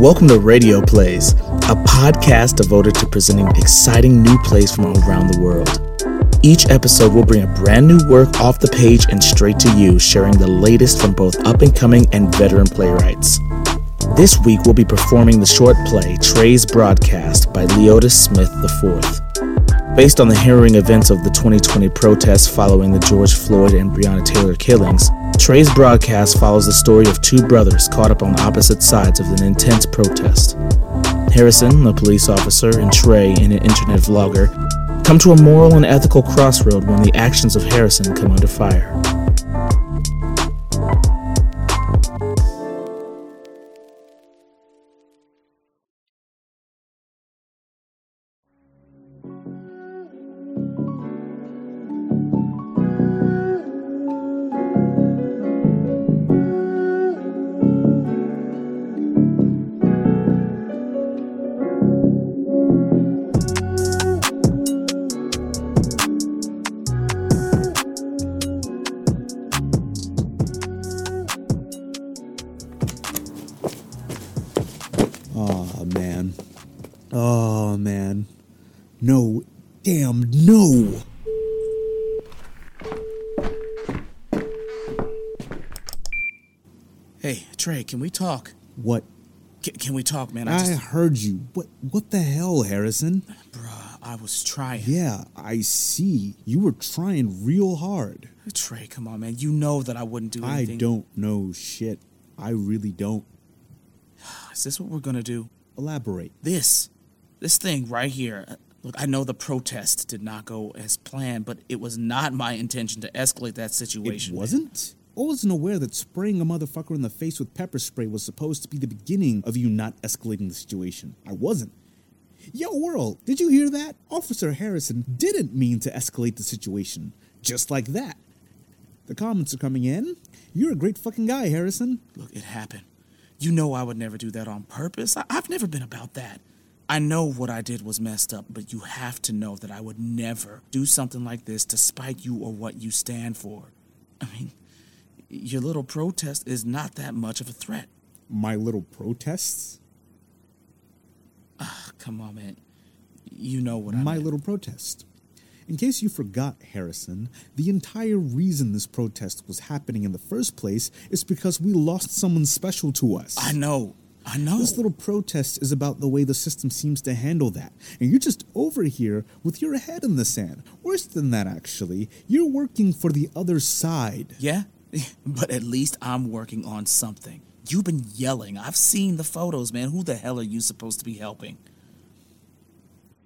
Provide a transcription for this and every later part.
Welcome to Radio Plays, a podcast devoted to presenting exciting new plays from around the world. Each episode will bring a brand new work off the page and straight to you, sharing the latest from both up and coming and veteran playwrights. This week we'll be performing the short play Trey's Broadcast by Leotis Smith IV. Based on the harrowing events of the 2020 protests following the George Floyd and Breonna Taylor killings, Trey's broadcast follows the story of two brothers caught up on opposite sides of an intense protest. Harrison, a police officer, and Trey, an internet vlogger, come to a moral and ethical crossroad when the actions of Harrison come under fire. Oh man. Oh man. No. Damn no. Hey, Trey, can we talk? What? C- can we talk, man? I just heard you. What what the hell, Harrison? Bruh, I was trying. Yeah, I see. You were trying real hard. Trey, come on, man. You know that I wouldn't do anything. I don't know shit. I really don't. Is this what we're gonna do? Elaborate. This, this thing right here. Look, I know the protest did not go as planned, but it was not my intention to escalate that situation. It wasn't? I wasn't aware that spraying a motherfucker in the face with pepper spray was supposed to be the beginning of you not escalating the situation. I wasn't. Yo, world, did you hear that? Officer Harrison didn't mean to escalate the situation. Just like that. The comments are coming in. You're a great fucking guy, Harrison. Look, it happened. You know I would never do that on purpose. I- I've never been about that. I know what I did was messed up, but you have to know that I would never do something like this to spite you or what you stand for. I mean, your little protest is not that much of a threat. My little protests? Ah, come on, man. You know what I My meant. little protest. In case you forgot, Harrison, the entire reason this protest was happening in the first place is because we lost someone special to us. I know. I know. This little protest is about the way the system seems to handle that. And you're just over here with your head in the sand. Worse than that, actually. You're working for the other side. Yeah, but at least I'm working on something. You've been yelling. I've seen the photos, man. Who the hell are you supposed to be helping?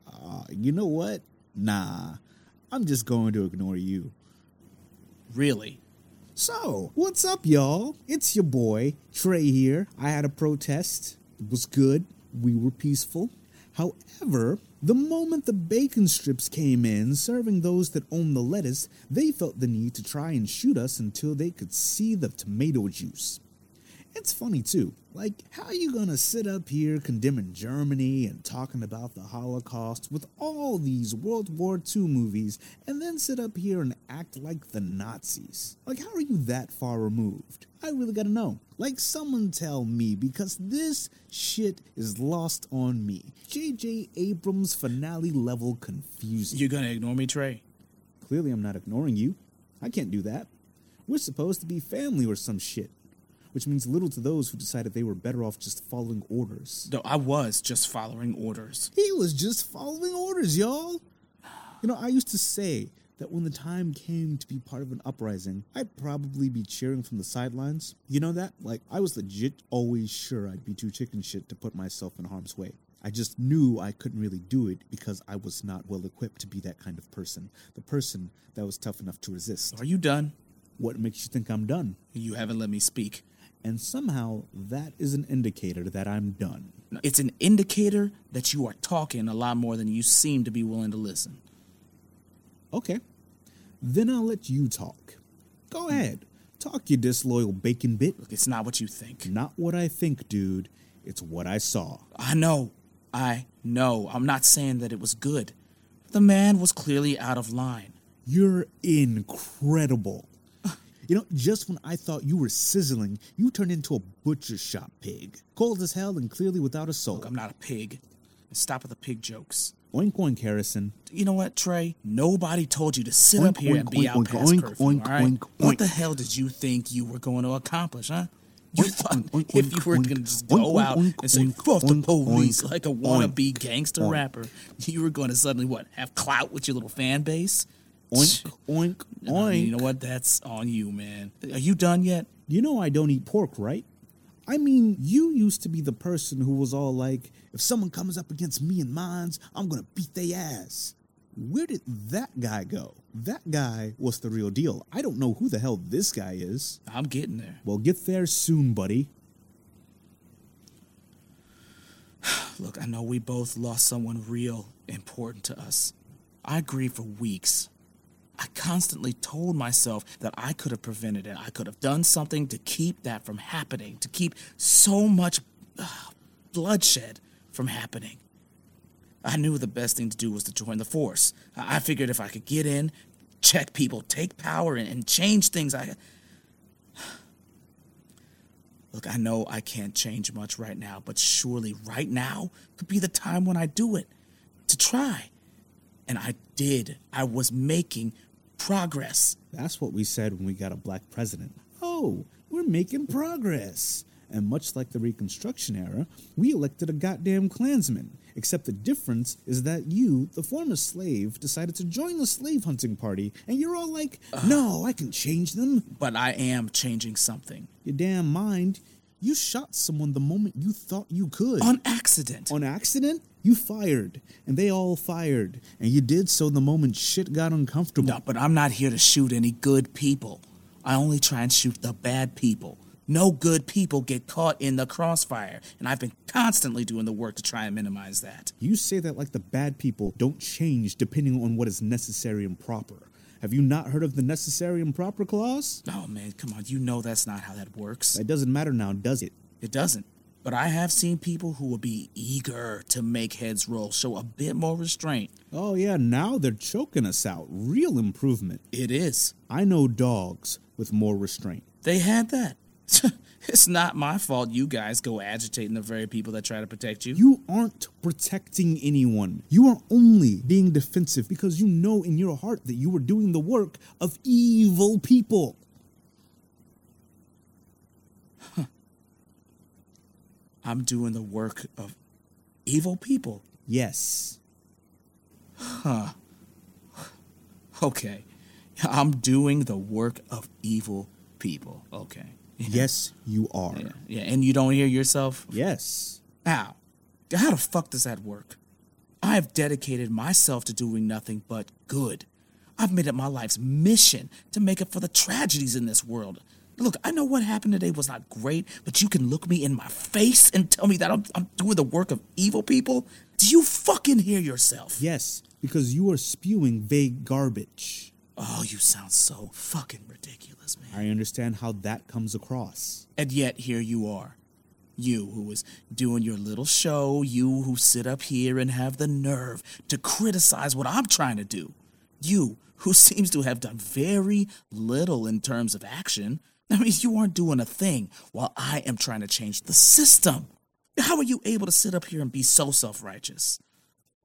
Uh, you know what? Nah. I'm just going to ignore you. Really? So, what's up, y'all? It's your boy, Trey here. I had a protest. It was good. We were peaceful. However, the moment the bacon strips came in, serving those that own the lettuce, they felt the need to try and shoot us until they could see the tomato juice. It's funny too. Like, how are you gonna sit up here condemning Germany and talking about the Holocaust with all these World War II movies and then sit up here and act like the Nazis? Like, how are you that far removed? I really gotta know. Like, someone tell me because this shit is lost on me. J.J. Abrams finale level confusing. You're gonna ignore me, Trey? Clearly, I'm not ignoring you. I can't do that. We're supposed to be family or some shit. Which means little to those who decided they were better off just following orders. No, I was just following orders. He was just following orders, y'all. You know, I used to say that when the time came to be part of an uprising, I'd probably be cheering from the sidelines. You know that? Like, I was legit always sure I'd be too chicken shit to put myself in harm's way. I just knew I couldn't really do it because I was not well equipped to be that kind of person. The person that was tough enough to resist. Are you done? What makes you think I'm done? You haven't let me speak. And somehow that is an indicator that I'm done. It's an indicator that you are talking a lot more than you seem to be willing to listen. Okay. Then I'll let you talk. Go hmm. ahead. Talk, you disloyal bacon bit. Look, it's not what you think. Not what I think, dude. It's what I saw. I know. I know. I'm not saying that it was good. The man was clearly out of line. You're incredible. You know, just when I thought you were sizzling, you turned into a butcher shop pig. Cold as hell and clearly without a soul. Look, I'm not a pig. Stop with the pig jokes. Oink oink, Harrison. You know what, Trey? Nobody told you to sit Oink, up here and be oink, out oink, past oink, curfew, oink, all right? oink, What the hell did you think you were going to accomplish, huh? You Oink, thought oink, if you were going to just oink, go oink, out oink, and say, oink, fuck the police oink, like a oink, wannabe gangster oink. rapper, you were going to suddenly, what, have clout with your little fan base? Oink, oink, I mean, you know what? That's on you, man. Are you done yet? You know I don't eat pork, right? I mean, you used to be the person who was all like, if someone comes up against me and mines, I'm gonna beat their ass. Where did that guy go? That guy was the real deal. I don't know who the hell this guy is. I'm getting there. Well, get there soon, buddy. Look, I know we both lost someone real important to us. I grieved for weeks. I constantly told myself that I could have prevented it. I could have done something to keep that from happening, to keep so much uh, bloodshed from happening. I knew the best thing to do was to join the force. I figured if I could get in, check people, take power, and change things, I. Look, I know I can't change much right now, but surely right now could be the time when I do it. To try. And I did. I was making progress. That's what we said when we got a black president. Oh, we're making progress. And much like the Reconstruction era, we elected a goddamn Klansman. Except the difference is that you, the former slave, decided to join the slave hunting party, and you're all like, no, I can change them. But I am changing something. Your damn mind. You shot someone the moment you thought you could. On accident. On accident, you fired, and they all fired, and you did so the moment shit got uncomfortable. No, but I'm not here to shoot any good people. I only try and shoot the bad people. No good people get caught in the crossfire, and I've been constantly doing the work to try and minimize that. You say that like the bad people don't change depending on what is necessary and proper. Have you not heard of the necessary and proper clause? Oh man, come on, you know that's not how that works. It doesn't matter now, does it? It doesn't. But I have seen people who will be eager to make heads roll, show a bit more restraint. Oh, yeah, now they're choking us out. Real improvement. It is. I know dogs with more restraint. They had that. it's not my fault you guys go agitating the very people that try to protect you. You aren't protecting anyone. You are only being defensive because you know in your heart that you are doing the work of evil people. I'm doing the work of evil people. Yes. Huh. Okay. I'm doing the work of evil people. Okay. Yes, you are. Yeah. Yeah. And you don't hear yourself? Yes. How? How the fuck does that work? I have dedicated myself to doing nothing but good. I've made it my life's mission to make up for the tragedies in this world. Look, I know what happened today was not great, but you can look me in my face and tell me that I'm, I'm doing the work of evil people? Do you fucking hear yourself? Yes, because you are spewing vague garbage. Oh, you sound so fucking ridiculous, man. I understand how that comes across. And yet, here you are. You who is doing your little show, you who sit up here and have the nerve to criticize what I'm trying to do. You who seems to have done very little in terms of action. I mean, you aren't doing a thing while I am trying to change the system. How are you able to sit up here and be so self righteous?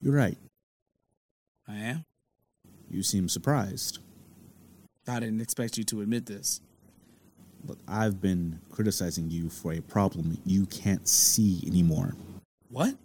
You're right. I am. You seem surprised. I didn't expect you to admit this. Look, I've been criticizing you for a problem you can't see anymore. What?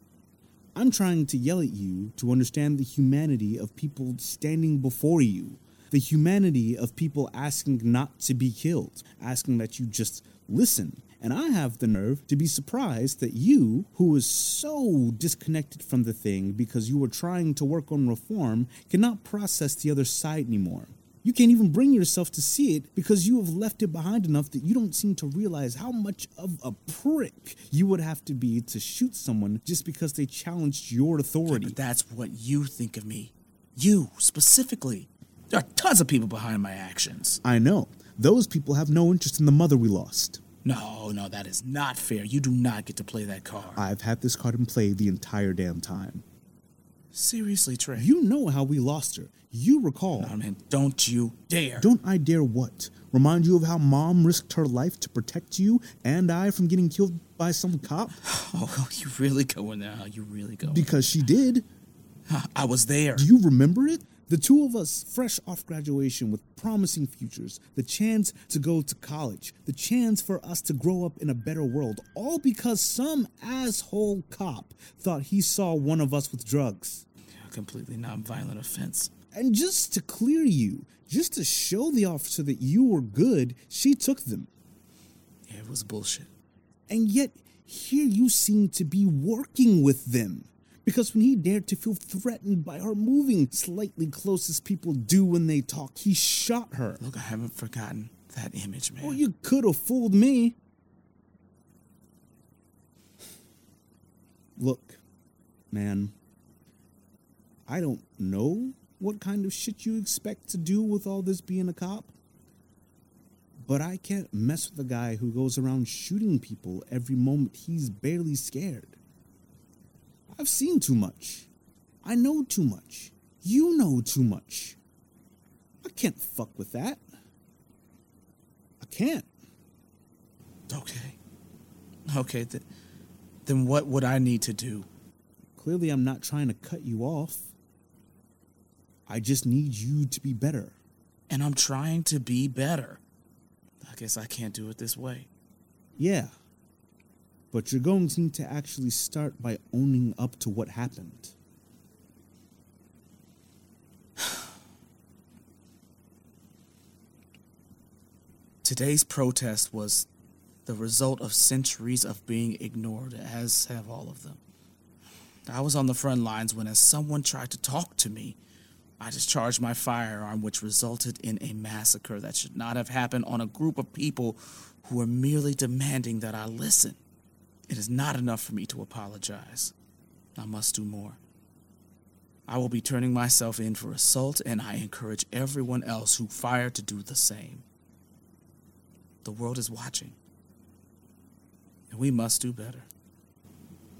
I'm trying to yell at you to understand the humanity of people standing before you. The humanity of people asking not to be killed, asking that you just listen. And I have the nerve to be surprised that you, who is so disconnected from the thing because you were trying to work on reform, cannot process the other side anymore. You can't even bring yourself to see it because you have left it behind enough that you don't seem to realize how much of a prick you would have to be to shoot someone just because they challenged your authority. But that's what you think of me. You, specifically. There are tons of people behind my actions. I know. Those people have no interest in the mother we lost. No, no, that is not fair. You do not get to play that card. I've had this card in play the entire damn time. Seriously, Trey. You know how we lost her. You recall. No, man, don't you dare. Don't I dare what? Remind you of how mom risked her life to protect you and I from getting killed by some cop? Oh, oh, you really going there? You really go? Because she did. I was there. Do you remember it? The two of us, fresh off graduation with promising futures, the chance to go to college, the chance for us to grow up in a better world, all because some asshole cop thought he saw one of us with drugs. A completely non-violent offense. And just to clear you, just to show the officer that you were good, she took them. Yeah, it was bullshit. And yet, here you seem to be working with them. Because when he dared to feel threatened by her moving slightly close as people do when they talk, he shot her. Look, I haven't forgotten that image, man. Well, you could have fooled me. Look, man, I don't know what kind of shit you expect to do with all this being a cop, but I can't mess with a guy who goes around shooting people every moment he's barely scared. I've seen too much. I know too much. You know too much. I can't fuck with that. I can't. Okay. Okay, th- then what would I need to do? Clearly, I'm not trying to cut you off. I just need you to be better. And I'm trying to be better. I guess I can't do it this way. Yeah. But you're going to need to actually start by owning up to what happened. Today's protest was the result of centuries of being ignored, as have all of them. I was on the front lines when, as someone tried to talk to me, I discharged my firearm, which resulted in a massacre that should not have happened on a group of people who were merely demanding that I listen. It is not enough for me to apologize. I must do more. I will be turning myself in for assault, and I encourage everyone else who fired to do the same. The world is watching, and we must do better.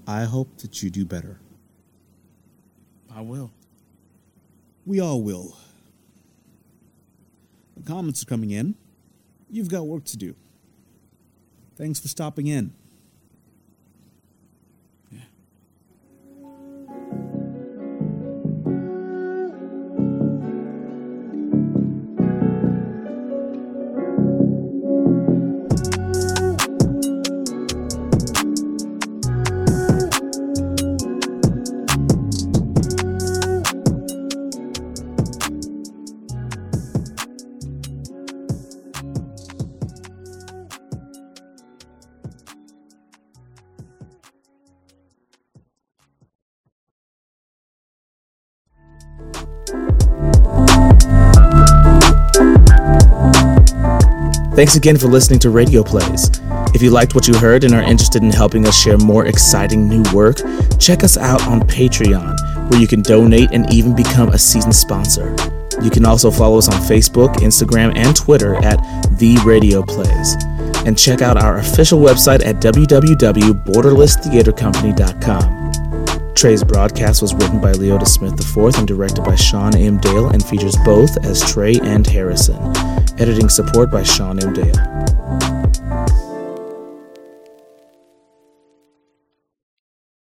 I hope that you do better. I will. We all will. The comments are coming in. You've got work to do. Thanks for stopping in. Thanks again for listening to Radio Plays. If you liked what you heard and are interested in helping us share more exciting new work, check us out on Patreon, where you can donate and even become a season sponsor. You can also follow us on Facebook, Instagram, and Twitter at The Radio Plays. And check out our official website at www.borderlesstheatercompany.com. Trey's broadcast was written by Leota Smith IV and directed by Sean M. Dale and features both as Trey and Harrison. Editing support by Sean O'Dea.